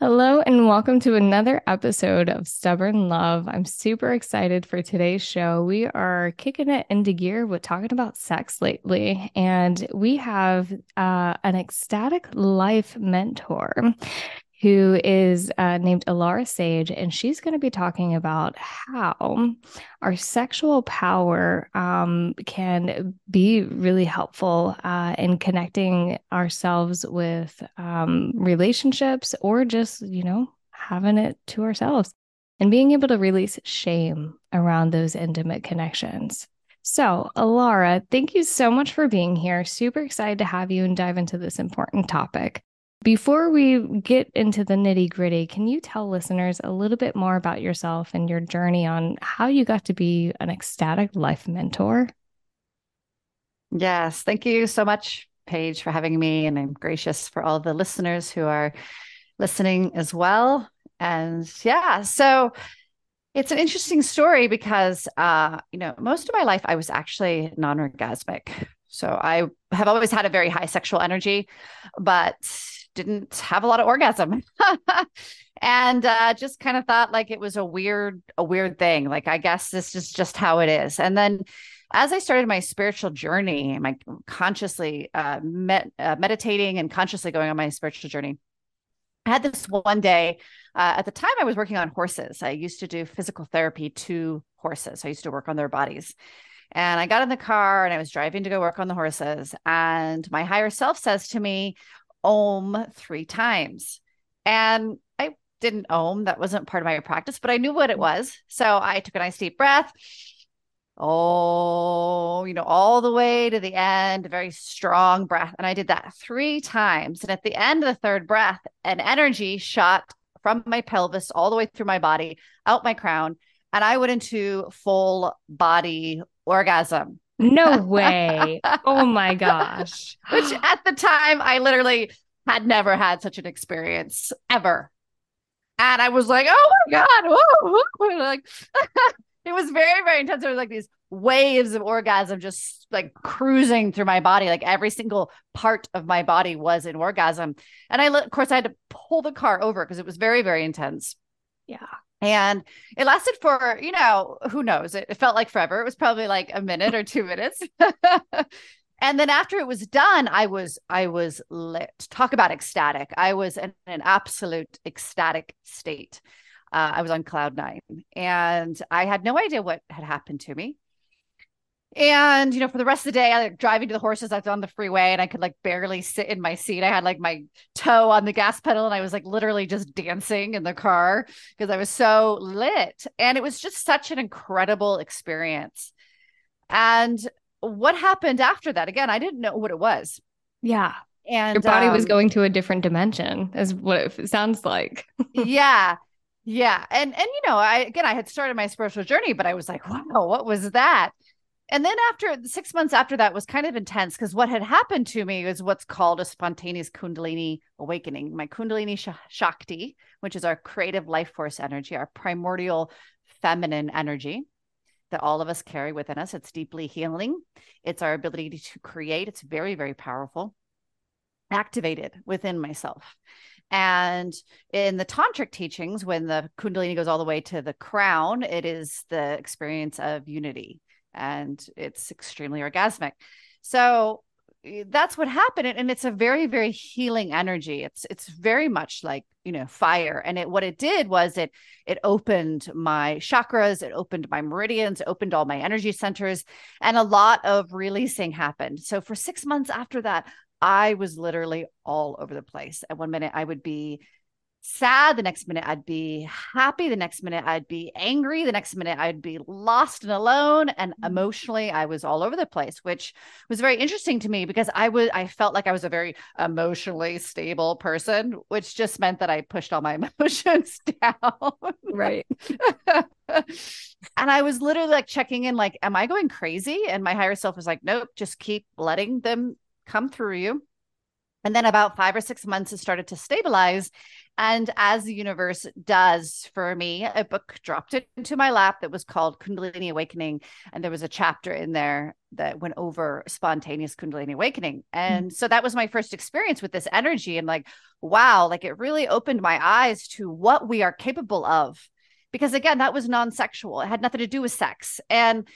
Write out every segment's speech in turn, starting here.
Hello, and welcome to another episode of Stubborn Love. I'm super excited for today's show. We are kicking it into gear with talking about sex lately, and we have uh, an ecstatic life mentor who is uh, named Alara Sage, and she's going to be talking about how our sexual power um, can be really helpful uh, in connecting ourselves with um, relationships or just, you know, having it to ourselves and being able to release shame around those intimate connections. So, Alara, thank you so much for being here. Super excited to have you and dive into this important topic. Before we get into the nitty gritty, can you tell listeners a little bit more about yourself and your journey on how you got to be an ecstatic life mentor? Yes. Thank you so much, Paige, for having me. And I'm gracious for all the listeners who are listening as well. And yeah, so it's an interesting story because, uh, you know, most of my life I was actually non orgasmic. So I have always had a very high sexual energy, but didn't have a lot of orgasm. And uh, just kind of thought like it was a weird a weird thing. Like i guess this is just how it is. And then as i started my spiritual journey my consciously uh, uh, meditating and consciously going on my spiritual journey i had this one day uh, at the time i was working on horses. I used to do physical therapy to horses. I used to work on their bodies and I got in the car and I was driving to go work on the horses. And my higher self says to me, Om three times. And I didn't Om, that wasn't part of my practice, but I knew what it mm-hmm. was. So I took a nice deep breath. Oh, you know, all the way to the end, a very strong breath. And I did that three times. And at the end of the third breath, an energy shot from my pelvis all the way through my body, out my crown. And I went into full body orgasm. No way. oh my gosh. Which at the time I literally had never had such an experience ever. And I was like, oh my God. Whoa, whoa. Like it was very, very intense. There was like these waves of orgasm just like cruising through my body. Like every single part of my body was in orgasm. And I, of course, I had to pull the car over because it was very, very intense. Yeah. And it lasted for, you know, who knows? It, it, felt like forever. It was probably like a minute or two minutes. and then after it was done, I was I was lit. Talk about ecstatic. I was in an absolute ecstatic state. Uh, I was on cloud nine, and I had no idea what had happened to me. And, you know, for the rest of the day, I like driving to the horses. I was on the freeway and I could like barely sit in my seat. I had like my toe on the gas pedal and I was like literally just dancing in the car because I was so lit. And it was just such an incredible experience. And what happened after that? Again, I didn't know what it was. Yeah. And your body um, was going to a different dimension, is what it sounds like. yeah. Yeah. And, and, you know, I, again, I had started my spiritual journey, but I was like, wow, what was that? And then after six months after that was kind of intense because what had happened to me was what's called a spontaneous kundalini awakening my kundalini sh- shakti which is our creative life force energy our primordial feminine energy that all of us carry within us. It's deeply healing. It's our ability to create. It's very very powerful. Activated within myself. And in the tantric teachings when the kundalini goes all the way to the crown it is the experience of unity and it's extremely orgasmic. So eh, that's what happened and it's a very very healing energy. It's it's very much like you know fire. And it what it did was it it opened my chakras it opened my meridians opened all my energy centers and a lot of releasing happened. So for 6 months after that i was literally all over the place. At one minute i would be sad the next minute i'd be happy the next minute i'd be angry the next minute i'd be lost and alone and mm-hmm. emotionally i was all over the place which was very interesting to me because i was i felt like i was a very emotionally stable person which just meant that i pushed all my emotions down. Right. And i was literally like checking in like am i going crazy? And my higher self was like nope just keep letting them come through you and then about five or six months, it started to stabilize. And as the universe does for me, a book dropped it into my lap that was called Kundalini Awakening. And there was a chapter in there that went over spontaneous Kundalini Awakening. Hmm. And mm-hmm. so that was my first experience with this energy. And like, wow, like it really opened my eyes to what we are capable of. Because again, that was non sexual, it had nothing to do with sex. And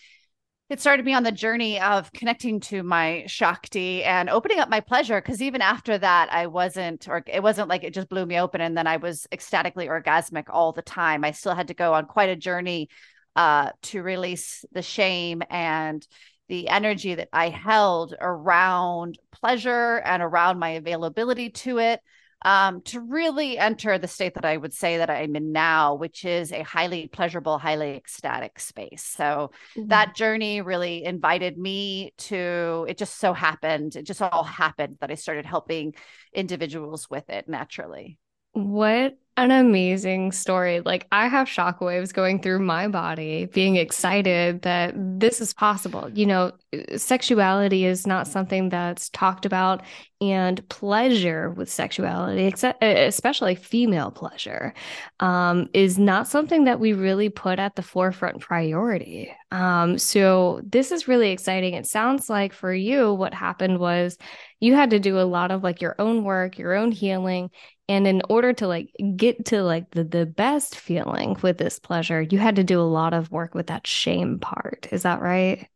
it started me on the journey of connecting to my Shakti and opening up my pleasure. Cause even after that, I wasn't, or it wasn't like it just blew me open and then I was ecstatically orgasmic all the time. I still had to go on quite a journey uh, to release the shame and the energy that I held around pleasure and around my availability to it um, to really enter the state that I would say that I'm in now, which is a highly pleasurable, highly ecstatic space. So mm-hmm. that journey really invited me to, it just so happened, it just all happened that I started helping individuals with it naturally. What an amazing story. Like, I have shockwaves going through my body, being excited that this is possible. You know, sexuality is not something that's talked about, and pleasure with sexuality, except, especially female pleasure, um, is not something that we really put at the forefront priority. Um, so, this is really exciting. It sounds like for you, what happened was you had to do a lot of like your own work, your own healing and in order to like get to like the the best feeling with this pleasure you had to do a lot of work with that shame part is that right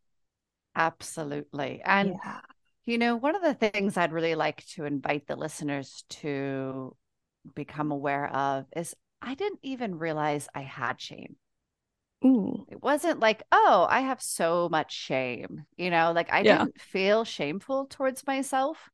absolutely and yeah. you know one of the things i'd really like to invite the listeners to become aware of is i didn't even realize i had shame Ooh. It wasn't like, oh, I have so much shame. You know, like I yeah. didn't feel shameful towards myself.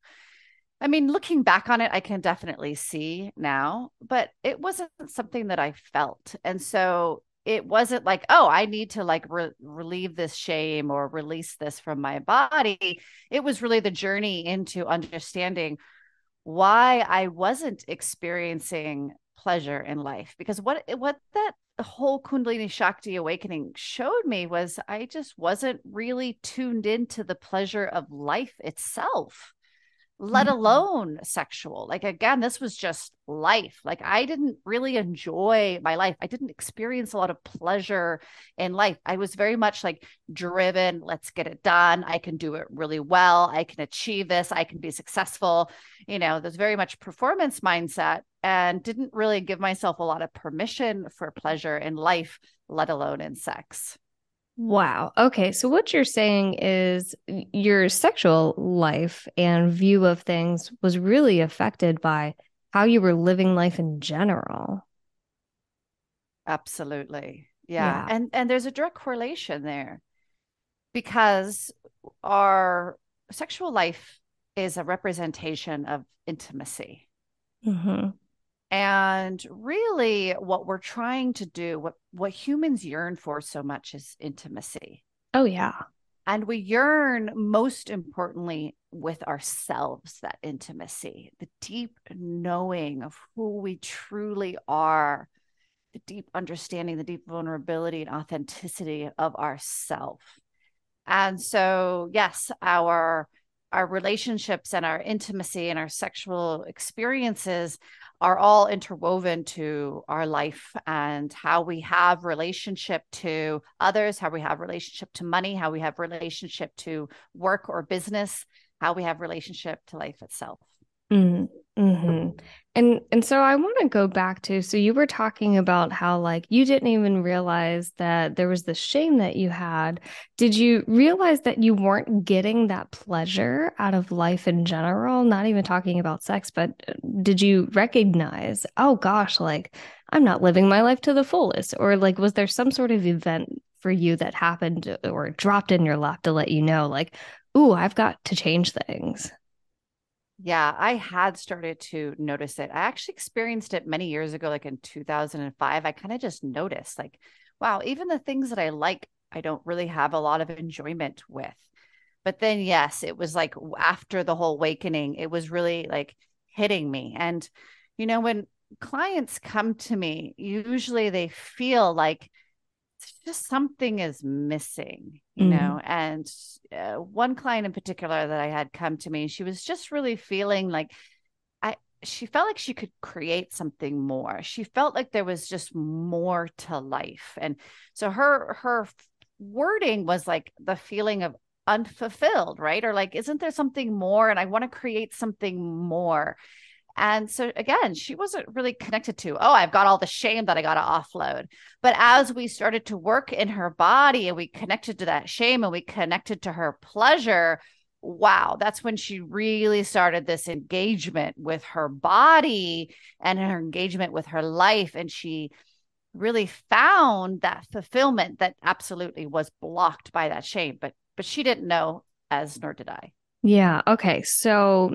I mean, looking back on it, I can definitely see now, but it wasn't something that I felt. And so it wasn't like, oh, I need to like re- relieve this shame or release this from my body. It was really the journey into understanding why I wasn't experiencing pleasure in life. Because what what that whole Kundalini Shakti awakening showed me was I just wasn't really tuned into the pleasure of life itself let mm-hmm. alone sexual. Like again, this was just life. Like I didn't really enjoy my life. I didn't experience a lot of pleasure in life. I was very much like driven, let's get it done. I can do it really well. I can achieve this. I can be successful. You know, there's very much performance mindset and didn't really give myself a lot of permission for pleasure in life, let alone in sex. Wow. Okay. So what you're saying is your sexual life and view of things was really affected by how you were living life in general. Absolutely. Yeah. yeah. And and there's a direct correlation there because our sexual life is a representation of intimacy. Mm-hmm. And really, what we're trying to do, what, what humans yearn for so much is intimacy. Oh, yeah. And we yearn, most importantly, with ourselves, that intimacy, the deep knowing of who we truly are, the deep understanding, the deep vulnerability and authenticity of ourself. And so, yes, our our relationships and our intimacy and our sexual experiences are all interwoven to our life and how we have relationship to others how we have relationship to money how we have relationship to work or business how we have relationship to life itself mm-hmm. Mm-hmm. And and so I want to go back to so you were talking about how like you didn't even realize that there was the shame that you had. Did you realize that you weren't getting that pleasure out of life in general? Not even talking about sex, but uh, did you recognize, oh gosh, like I'm not living my life to the fullest? Or like was there some sort of event for you that happened or dropped in your lap to let you know, like, ooh, I've got to change things? Yeah, I had started to notice it. I actually experienced it many years ago, like in 2005. I kind of just noticed, like, wow, even the things that I like, I don't really have a lot of enjoyment with. But then, yes, it was like after the whole awakening, it was really like hitting me. And, you know, when clients come to me, usually they feel like, just something is missing, you mm-hmm. know. And uh, one client in particular that I had come to me, she was just really feeling like I she felt like she could create something more. She felt like there was just more to life. And so her her wording was like the feeling of unfulfilled, right? Or like isn't there something more and I want to create something more. And so again, she wasn't really connected to, oh, I've got all the shame that I got to offload. But as we started to work in her body and we connected to that shame and we connected to her pleasure, wow, that's when she really started this engagement with her body and her engagement with her life. And she really found that fulfillment that absolutely was blocked by that shame. But but she didn't know, as nor did I. Yeah. Okay. So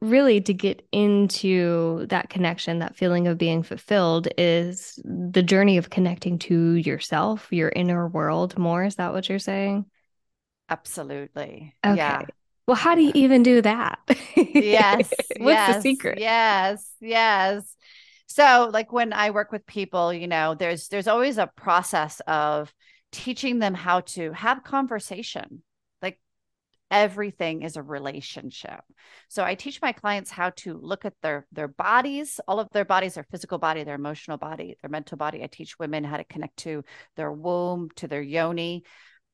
really to get into that connection that feeling of being fulfilled is the journey of connecting to yourself your inner world more is that what you're saying Absolutely. Okay. Yeah. Well, how do you even do that? yes. What's yes, the secret? Yes. Yes. So, like when I work with people, you know, there's there's always a process of teaching them how to have conversation. Everything is a relationship. So I teach my clients how to look at their their bodies, all of their bodies, their physical body, their emotional body, their mental body. I teach women how to connect to their womb, to their yoni,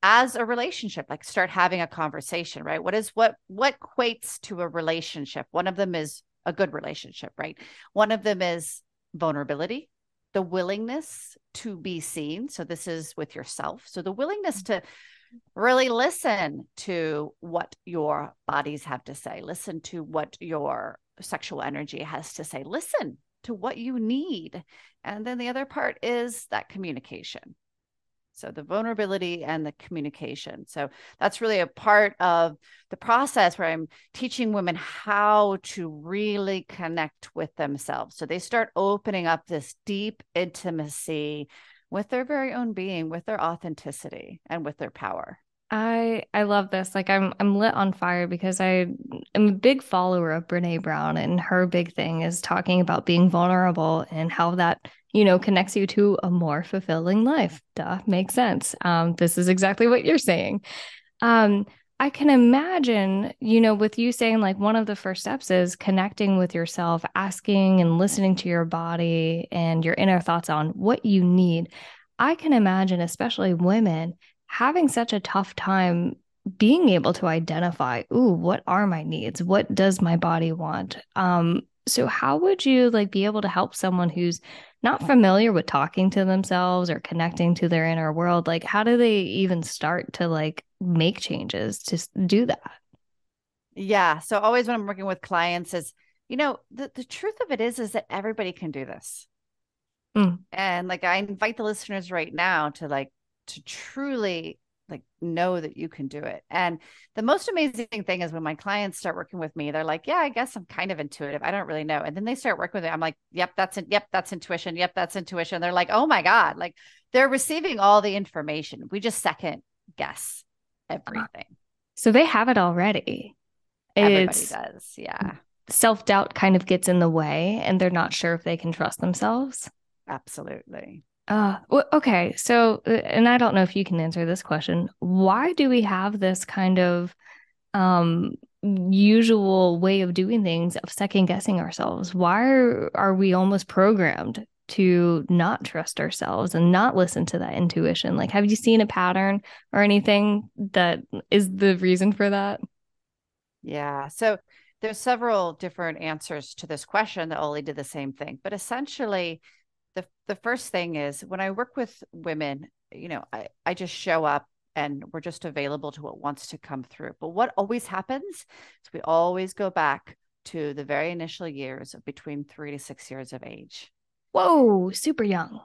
as a relationship like start having a conversation right? What is what what equates to a relationship? One of them is a good relationship right? One of them is vulnerability the willingness to be seen. So this is with yourself. So the willingness mm. to really listen to what your bodies have to say listen to what your sexual energy has to say listen to what you need and then the other part is that communication so the vulnerability and the communication. So that's really a part of the process where I'm teaching women how to really connect with themselves. So they start opening up this deep intimacy with their very own being, with their authenticity and with their power. I I love this. Like I'm I'm lit on fire because I am a big follower of Brene Brown and her big thing is talking about being vulnerable and how that you know, connects you to a more fulfilling life. Duh, makes sense. Um, this is exactly what you're saying. Um, I can imagine, you know, with you saying like one of the first steps is connecting with yourself, asking and listening to your body and your inner thoughts on what you need. I can imagine, especially women, having such a tough time being able to identify, ooh, what are my needs? What does my body want? Um, so how would you like be able to help someone who's not familiar with talking to themselves or connecting to their inner world? Like how do they even start to like make changes to do that? Yeah so always when i'm working with clients is you know the, the truth of it is is that everybody can do this. Mm. and like i invite the listeners right now to like to truly like know that you can do it. And the most amazing thing is when my clients start working with me, they're like, "Yeah, I guess I'm kind of intuitive. I don't really know." And then they start working with me. I'm like, "Yep, that's it. Yep, that's intuition. Yep, that's intuition." They're like, "Oh my god!" Like they're receiving all the information. We just second guess uh-huh. everything. So they have it already. Everybody it's, does. Yeah. Self doubt kind of gets in the way, and they're not sure if they can trust themselves. Absolutely. Uh, well, okay. So, uh, and I don't know if you can answer this question. Why do we have this kind of um usual way of doing things of second guessing ourselves? Why are, are we almost programmed to not trust ourselves and not listen to that intuition? Like, have you seen a pattern or anything that is the reason for that? Yeah. So, there's several different answers to this question that only did the same thing, but essentially, the the first thing is when I work with women, you know, I, I just show up and we're just available to what wants to come through. But what always happens is we always go back to the very initial years of between three to six years of age. Whoa, super young.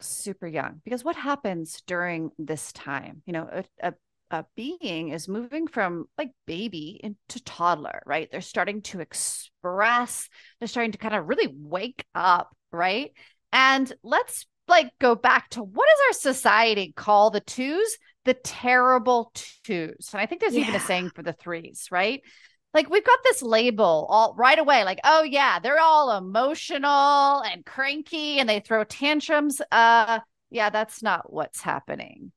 Super young. Because what happens during this time? You know, a, a, a being is moving from like baby into toddler, right? They're starting to express, they're starting to kind of really wake up, right? And let's like go back to what does our society call the twos? The terrible twos. And I think there's yeah. even a saying for the threes, right? Like we've got this label all right away, like, oh yeah, they're all emotional and cranky and they throw tantrums. Uh yeah, that's not what's happening.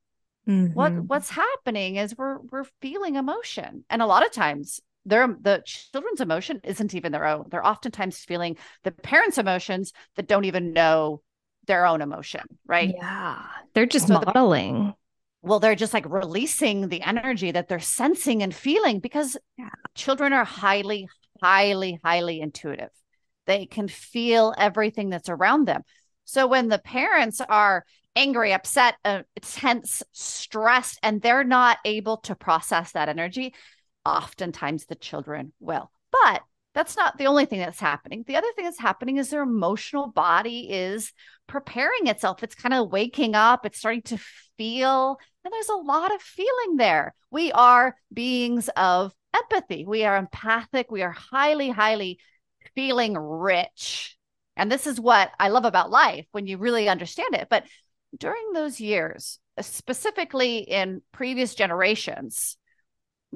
Mm-hmm. What what's happening is we're we're feeling emotion. And a lot of times their the children's emotion isn't even their own. They're oftentimes feeling the parents' emotions that don't even know their own emotion, right? Yeah. They're just so modeling. The, well, they're just like releasing the energy that they're sensing and feeling because yeah. children are highly, highly, highly intuitive. They can feel everything that's around them. So when the parents are angry, upset, uh, tense, stressed, and they're not able to process that energy, oftentimes the children will. But that's not the only thing that's happening. The other thing that's happening is their emotional body is preparing itself. It's kind of waking up, it's starting to feel, and there's a lot of feeling there. We are beings of empathy, we are empathic, we are highly, highly feeling rich. And this is what I love about life when you really understand it. But during those years, specifically in previous generations,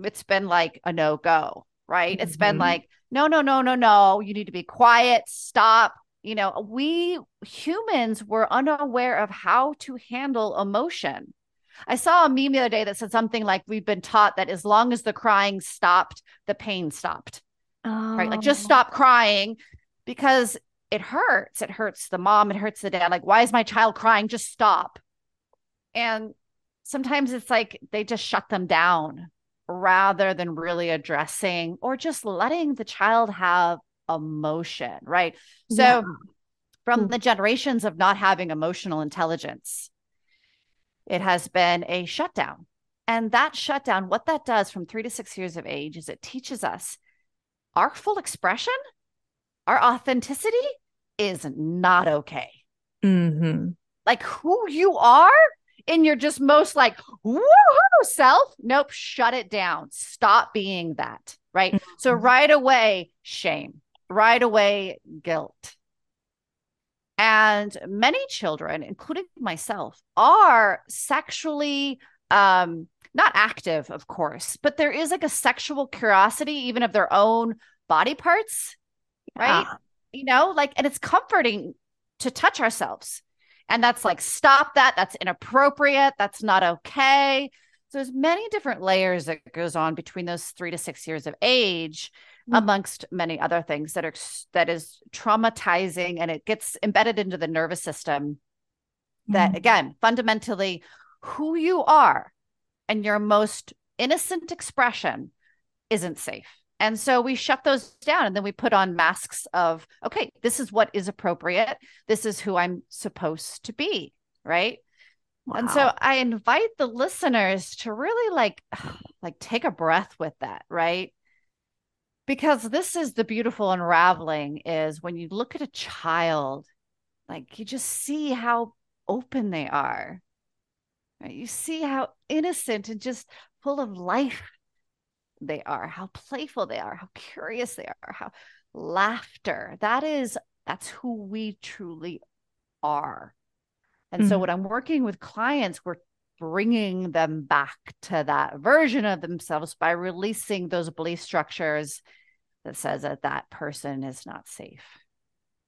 it's been like a no go, right? Mm-hmm. It's been mm-hmm. like, no, no, no, no, no. You need to be quiet, stop. You know, we humans were unaware of how to handle emotion. I saw a meme the other day that said something like, We've been taught that as long as the crying stopped, the pain stopped. Oh. Right. Like just oh. stop crying because it hurts. It hurts the mom, it hurts the dad. Like, why is my child crying? Just stop. And sometimes it's like they just shut them down rather than really addressing or just letting the child have emotion, right? So, yeah. from hmm. the generations of not having emotional intelligence, it has been a shutdown. And that shutdown, what that does from three to six years of age is it teaches us our full expression, our authenticity is not okay. Mm-hmm. Like who you are in your just most like woohoo self. Nope, shut it down. Stop being that. Right. Mm-hmm. So right away, shame, right away, guilt. And many children, including myself, are sexually um not active, of course, but there is like a sexual curiosity, even of their own body parts, right? You know, like, and it's comforting to touch ourselves. And that's like, stop that. That's inappropriate. That's not okay. So there's many different layers that goes on between those three to six years of age, mm-hmm. amongst many other things that are that is traumatizing and it gets embedded into the nervous system. That mm-hmm. again, fundamentally, who you are and your most innocent expression isn't safe. And so we shut those down and then we put on masks of, okay, this is what is appropriate. This is who I'm supposed to be. Right. Wow. And so I invite the listeners to really like, like take a breath with that. Right. Because this is the beautiful unraveling is when you look at a child, like you just see how open they are. Right? You see how innocent and just full of life they are, how playful they are, how curious they are, how laughter. That is, that's who we truly are. And mm-hmm. so when I'm working with clients, we're bringing them back to that version of themselves by releasing those belief structures that says that that person is not safe.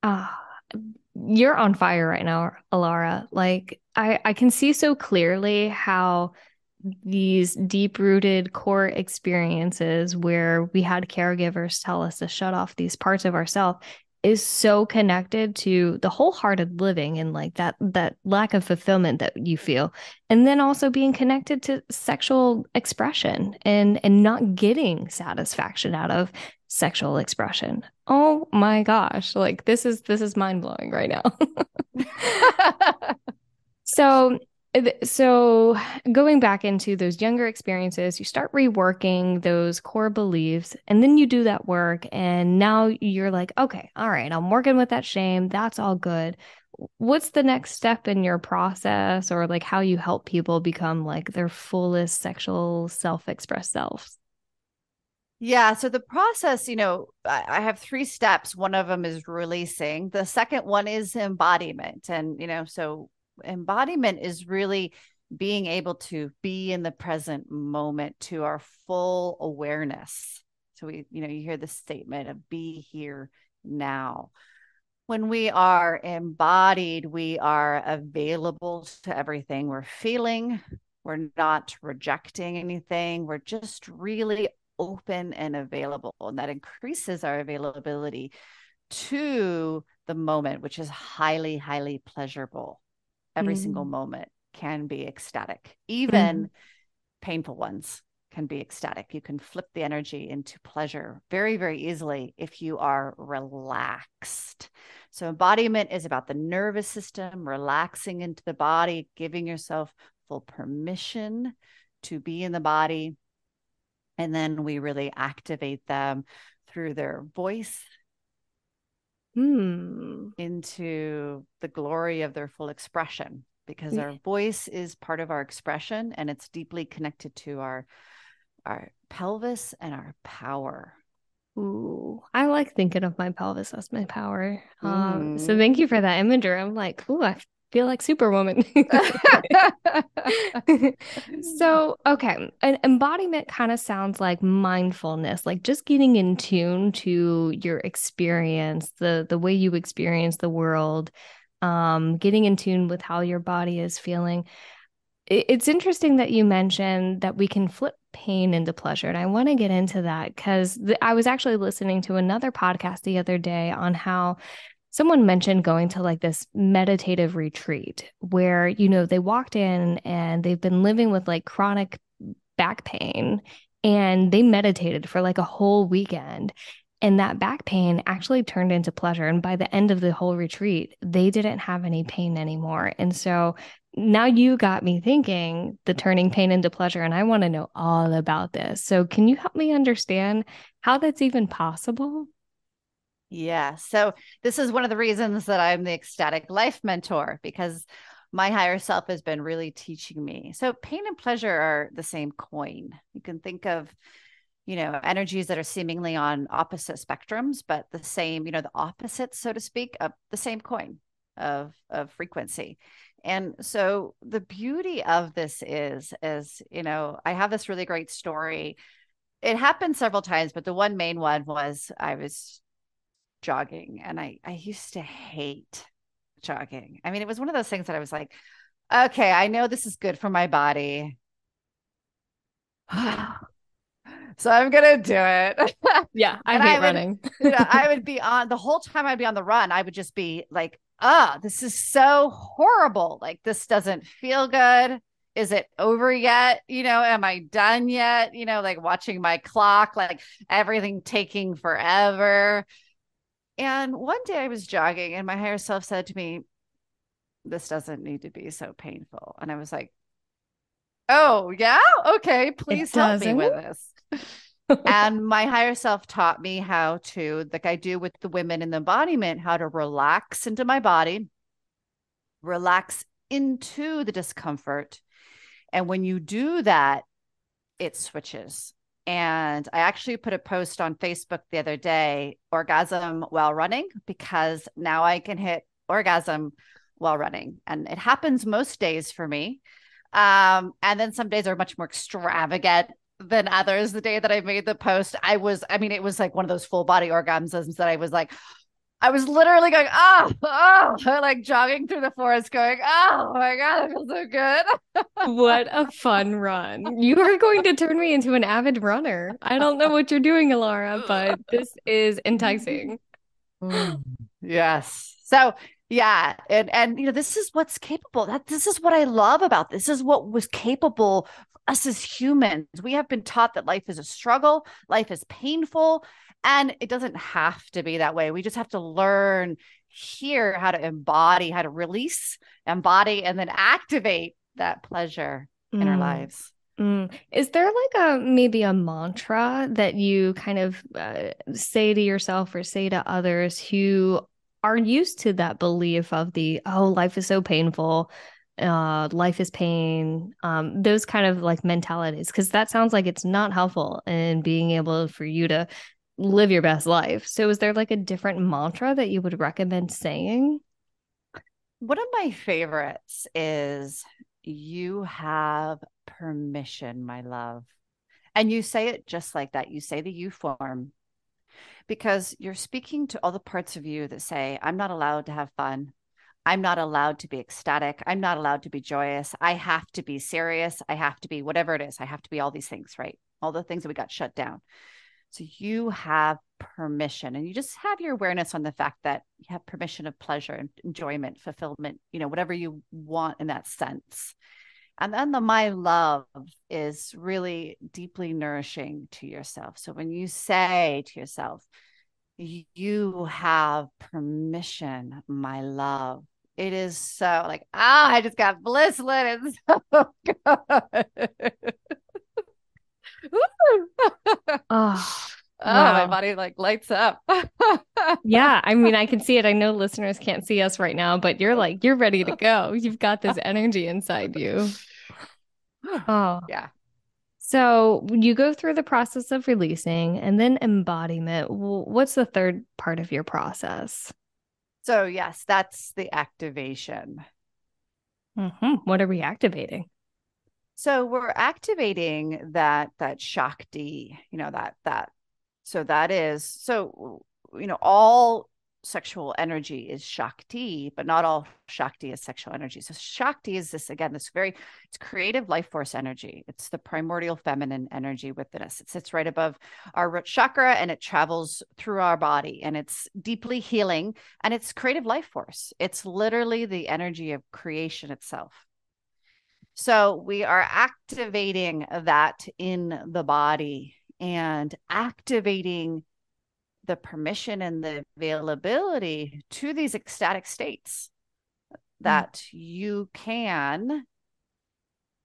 Ah, uh, you're on fire right now, Alara. Like I, I can see so clearly how these deep rooted core experiences where we had caregivers tell us to shut off these parts of ourselves is so connected to the wholehearted living and like that that lack of fulfillment that you feel. And then also being connected to sexual expression and and not getting satisfaction out of sexual expression. Oh my gosh like this is this is mind blowing right now. So so going back into those younger experiences you start reworking those core beliefs and then you do that work and now you're like okay all right i'm working with that shame that's all good what's the next step in your process or like how you help people become like their fullest sexual self-expressed selves yeah. So the process, you know, I have three steps. One of them is releasing. The second one is embodiment. And, you know, so embodiment is really being able to be in the present moment to our full awareness. So we, you know, you hear the statement of be here now. When we are embodied, we are available to everything we're feeling. We're not rejecting anything. We're just really open and available. And that increases our availability to the moment, which is highly, highly pleasurable. Every mm. single moment can be ecstatic, even mm. painful ones can be ecstatic. You can flip the energy into pleasure very, very easily if you are relaxed. So, embodiment is about the nervous system, relaxing into the body, giving yourself full permission to be in the body. And then we really activate them through their voice hmm. into the glory of their full expression because our voice is part of our expression and it's deeply connected to our our pelvis and our power. Ooh, I like thinking of my pelvis as my power. Um, So thank you for that imagery. I'm like, ooh, I feel like Superwoman. so, okay, an embodiment kind of sounds like mindfulness, like just getting in tune to your experience, the the way you experience the world, um, getting in tune with how your body is feeling. It's interesting that you mentioned that we can flip pain into pleasure. And I want to get into that because th- I was actually listening to another podcast the other day on how someone mentioned going to like this meditative retreat where, you know, they walked in and they've been living with like chronic back pain and they meditated for like a whole weekend. And that back pain actually turned into pleasure. And by the end of the whole retreat, they didn't have any pain anymore. And so now you got me thinking the turning pain into pleasure. And I want to know all about this. So, can you help me understand how that's even possible? Yeah. So, this is one of the reasons that I'm the ecstatic life mentor because my higher self has been really teaching me. So, pain and pleasure are the same coin. You can think of you know energies that are seemingly on opposite spectrums but the same you know the opposite so to speak of the same coin of of frequency and so the beauty of this is is you know i have this really great story it happened several times but the one main one was i was jogging and i i used to hate jogging i mean it was one of those things that i was like okay i know this is good for my body so i'm gonna do it yeah i hate I would, running you know, i would be on the whole time i'd be on the run i would just be like ah, this is so horrible. Like, this doesn't feel good. Is it over yet? You know, am I done yet? You know, like watching my clock, like everything taking forever. And one day I was jogging and my higher self said to me, This doesn't need to be so painful. And I was like, Oh, yeah. Okay. Please help me with this and my higher self taught me how to, like I do with the women in the embodiment, how to relax into my body, relax into the discomfort. And when you do that, it switches. And I actually put a post on Facebook the other day, orgasm while running, because now I can hit orgasm while running. And it happens most days for me. Um, and then some days are much more extravagant than others. The day that I made the post, I was, I mean, it was like one of those full body orgasms that I was like, I was literally going, oh, oh, like jogging through the forest, going, oh my God, I feel so good. what a fun run. You are going to turn me into an avid runner. I don't know what you're doing, Alara, but this is enticing. Mm, yes. So, yeah. And, and, you know, this is what's capable. That this is what I love about this is what was capable us as humans, we have been taught that life is a struggle, life is painful, and it doesn't have to be that way. We just have to learn here how to embody, how to release, embody, and then activate that pleasure mm. in our mm. lives. Mm. Is there like a maybe a mantra that you kind of uh, say to yourself or say to others who are used to that belief of the oh life is so painful uh, life is pain, um, those kind of like mentalities, because that sounds like it's not helpful in being able for you to live your best life. So, is there like a different mantra that you would recommend saying? One of my favorites is you have permission, my love. And you say it just like that. You say the you form because you're speaking to all the parts of you that say, I'm not allowed to have fun. I'm not allowed to be ecstatic. I'm not allowed to be joyous. I have to be serious. I have to be whatever it is. I have to be all these things, right? all the things that we got shut down. So you have permission and you just have your awareness on the fact that you have permission of pleasure and enjoyment, fulfillment, you know, whatever you want in that sense. And then the my love is really deeply nourishing to yourself. So when you say to yourself, you have permission, my love, it is so like, ah, I just got blisslet. It's so good. oh, wow. my body like lights up. yeah. I mean, I can see it. I know listeners can't see us right now, but you're like, you're ready to go. You've got this energy inside you. Oh, yeah. So you go through the process of releasing and then embodiment. What's the third part of your process? So, yes, that's the activation. Mm-hmm. What are we activating? So we're activating that that Shakti, you know, that that so that is so you know, all sexual energy is Shakti, but not all Shakti is sexual energy. So Shakti is this again, this very it's creative life force energy. It's the primordial feminine energy within us. It sits right above our root chakra and it travels through our body and it's deeply healing and it's creative life force. It's literally the energy of creation itself. So we are activating that in the body and activating the permission and the availability to these ecstatic states mm. that mm. you can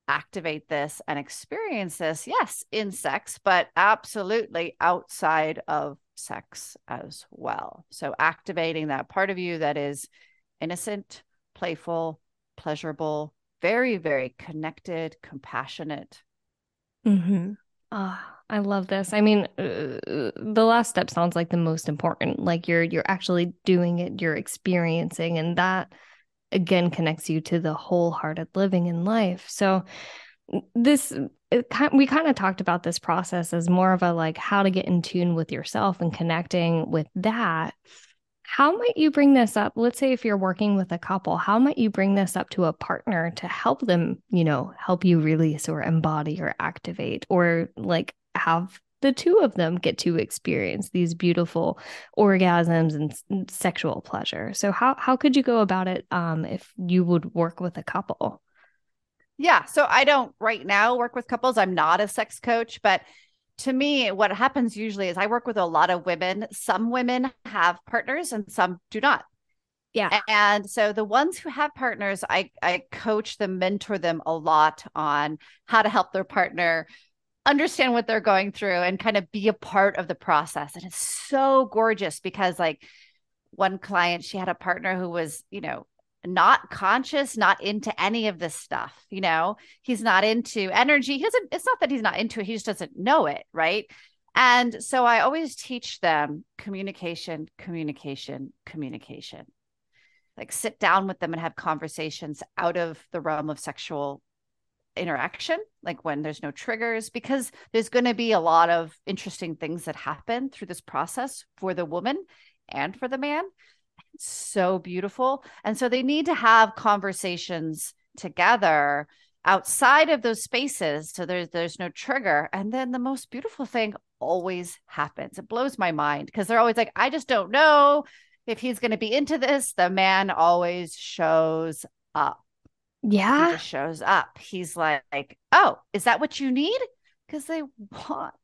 activate this and experience this yes in sex but absolutely outside of sex as well so activating that part of you that is innocent playful pleasurable very very connected compassionate mm-hmm. oh I love this. I mean, uh, the last step sounds like the most important. Like you're you're actually doing it, you're experiencing, and that again connects you to the wholehearted living in life. So this it, we kind of talked about this process as more of a like how to get in tune with yourself and connecting with that how might you bring this up? Let's say if you're working with a couple, how might you bring this up to a partner to help them, you know, help you release or embody or activate or like have the two of them get to experience these beautiful orgasms and sexual pleasure. So how how could you go about it um, if you would work with a couple? Yeah, so I don't right now work with couples. I'm not a sex coach, but to me, what happens usually is I work with a lot of women. Some women have partners and some do not. Yeah. And so the ones who have partners, I, I coach them, mentor them a lot on how to help their partner understand what they're going through and kind of be a part of the process. And it's so gorgeous because, like, one client, she had a partner who was, you know, not conscious, not into any of this stuff. You know, he's not into energy. He doesn't, it's not that he's not into it, he just doesn't know it. Right. And so I always teach them communication, communication, communication. Like sit down with them and have conversations out of the realm of sexual interaction, like when there's no triggers, because there's going to be a lot of interesting things that happen through this process for the woman and for the man so beautiful. And so they need to have conversations together outside of those spaces so there's there's no trigger. And then the most beautiful thing always happens. It blows my mind because they're always like i just don't know if he's going to be into this. The man always shows up. Yeah. he just shows up. He's like oh is that what you need? Because they want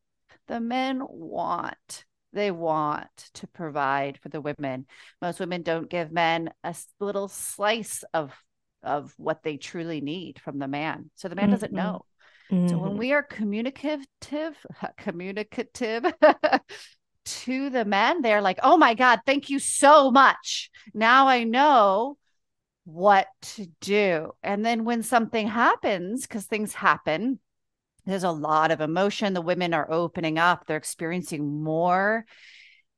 the men want they want to provide for the women. Most women don't give men a little slice of of what they truly need from the man. So the man mm-hmm. doesn't know. Mm-hmm. So when mm-hmm. we are communicative, communicative to the men, they're like, "Oh my god, thank you so much. Now I know what to do." And then when something happens, because things happen, there's a lot of emotion. The women are opening up, they're experiencing more.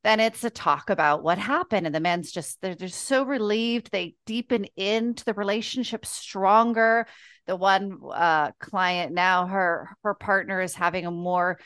Then it's a talk about what happened. And the men's just, they're, they're so relieved. They deepen into the relationship stronger. The one uh, client now, her her partner is having a more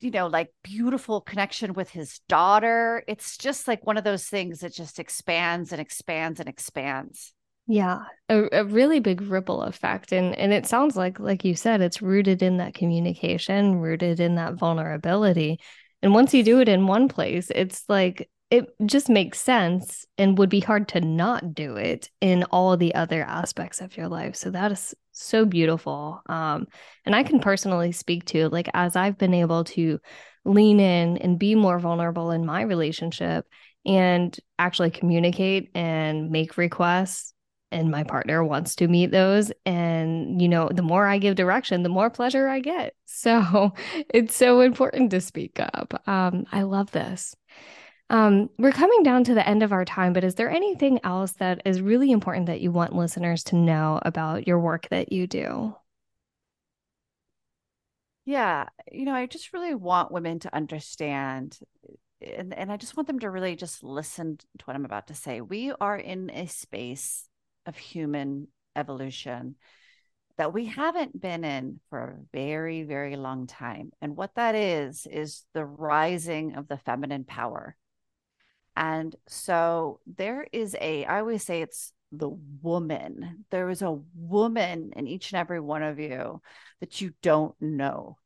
you know, like beautiful connection with his daughter. It's just like one of those things that just expands and expands and expands. Yeah, a, a really big ripple effect. And and it sounds like, like you said, it's rooted in that communication, rooted in that vulnerability. And once you do it in one place, it's like it just makes sense and would be hard to not do it in all the other aspects of your life. So that is so beautiful. Um, and I can personally speak to like as I've been able to lean in and be more vulnerable in my relationship and actually communicate and make requests and my partner wants to meet those. And you know the more i give direction the more pleasure i get. So it's so important to speak up. Um, i love this. Um, we're coming down to the end of our time but is there anything else that is really important that you want listeners to know about your work that you do? Yeah you know i just really want women to understand and, and i just want them to really just listen to what i'm about to say. We are in a space of human evolution that we haven't been in for a very, very long time. And what that is, is the rising of the feminine power. And so there is a, I always say it's the woman. There is a woman in each and every one of you that you don't know.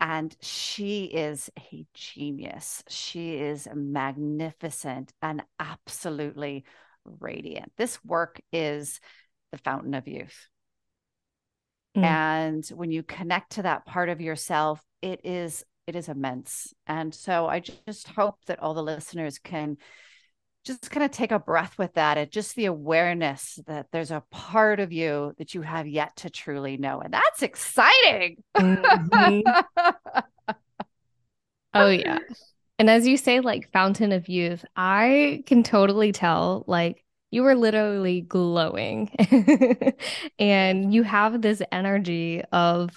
And she is a genius. She is magnificent and absolutely radiant. This work is the fountain of youth. Mm. And when you connect to that part of yourself, it is it is immense. And so I just hope that all the listeners can just kind of take a breath with that and just the awareness that there's a part of you that you have yet to truly know. And that's exciting. Mm-hmm. oh, yeah. And as you say, like fountain of youth, I can totally tell, like, you were literally glowing and you have this energy of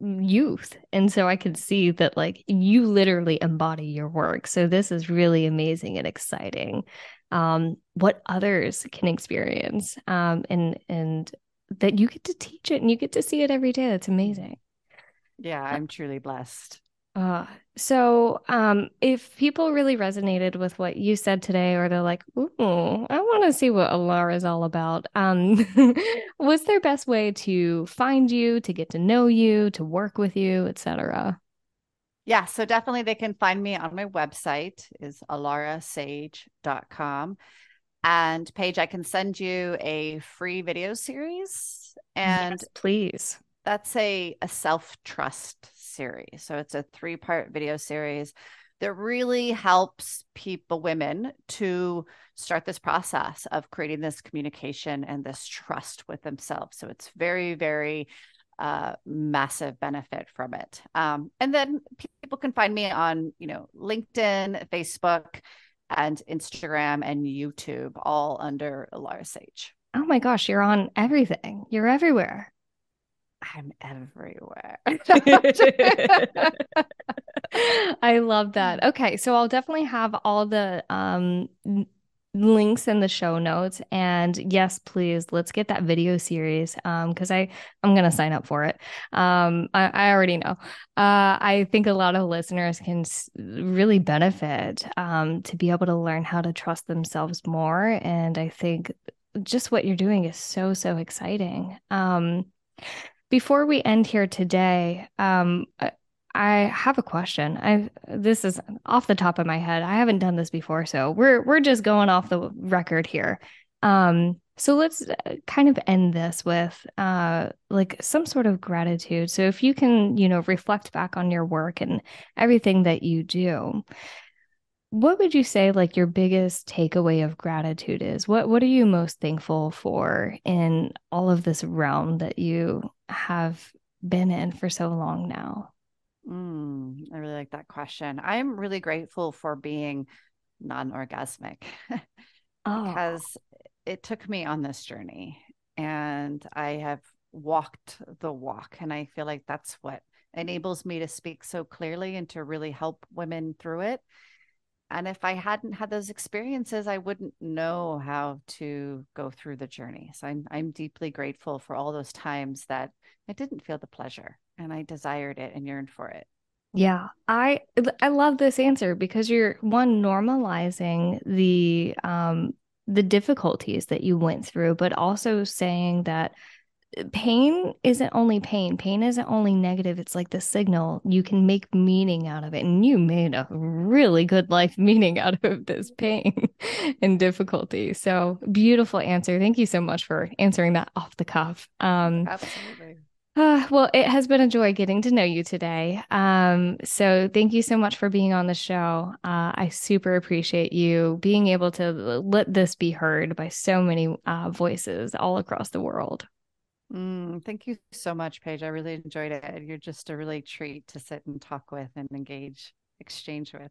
youth. And so I could see that, like, you literally embody your work. So this is really amazing and exciting. Um, what others can experience um, and, and, that you get to teach it and you get to see it every day. That's amazing. Yeah, I'm truly blessed. Uh, so um, if people really resonated with what you said today, or they're like, "Ooh, I want to see what Alara is all about," um, what's their best way to find you, to get to know you, to work with you, etc.? Yeah, so definitely they can find me on my website is alarasage.com. And Paige, I can send you a free video series. And yes, please. That's a, a self-trust series. So it's a three part video series that really helps people, women, to start this process of creating this communication and this trust with themselves. So it's very, very uh, massive benefit from it. Um, and then people can find me on, you know, LinkedIn, Facebook, and Instagram and YouTube, all under Alara Sage. Oh my gosh, you're on everything. You're everywhere. I'm everywhere. I love that. Okay, so I'll definitely have all the um links in the show notes and yes please let's get that video series um because i i'm gonna sign up for it. Um i, I already know. Uh i think a lot of listeners can really benefit um to be able to learn how to trust themselves more and i think just what you're doing is so so exciting. Um before we end here today, um, I have a question. I this is off the top of my head. I haven't done this before, so we're we're just going off the record here. Um, so let's uh, kind of end this with uh, like some sort of gratitude. So if you can, you know, reflect back on your work and everything that you do, what would you say like your biggest takeaway of gratitude is? What what are you most thankful for in all of this realm that you have been in for so long now? Mm, I really like that question. I'm really grateful for being non-orgasmic oh. because it took me on this journey and I have walked the walk and I feel like that's what enables me to speak so clearly and to really help women through it and if I hadn't had those experiences, I wouldn't know how to go through the journey. So I'm I'm deeply grateful for all those times that I didn't feel the pleasure and I desired it and yearned for it. Yeah, I I love this answer because you're one normalizing the um the difficulties that you went through, but also saying that pain isn't only pain. Pain isn't only negative. It's like the signal. You can make meaning out of it. And you made a really good life meaning out of this pain and difficulty. So beautiful answer. Thank you so much for answering that off the cuff. Um, Absolutely. Uh, well, it has been a joy getting to know you today. Um, so thank you so much for being on the show. Uh, I super appreciate you being able to let this be heard by so many uh, voices all across the world. Mm, thank you so much, Paige. I really enjoyed it. You're just a really treat to sit and talk with and engage, exchange with.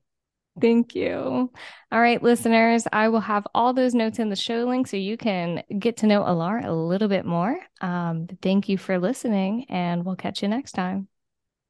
Thank you. All right, listeners, I will have all those notes in the show link so you can get to know Alara a little bit more. Um, thank you for listening, and we'll catch you next time.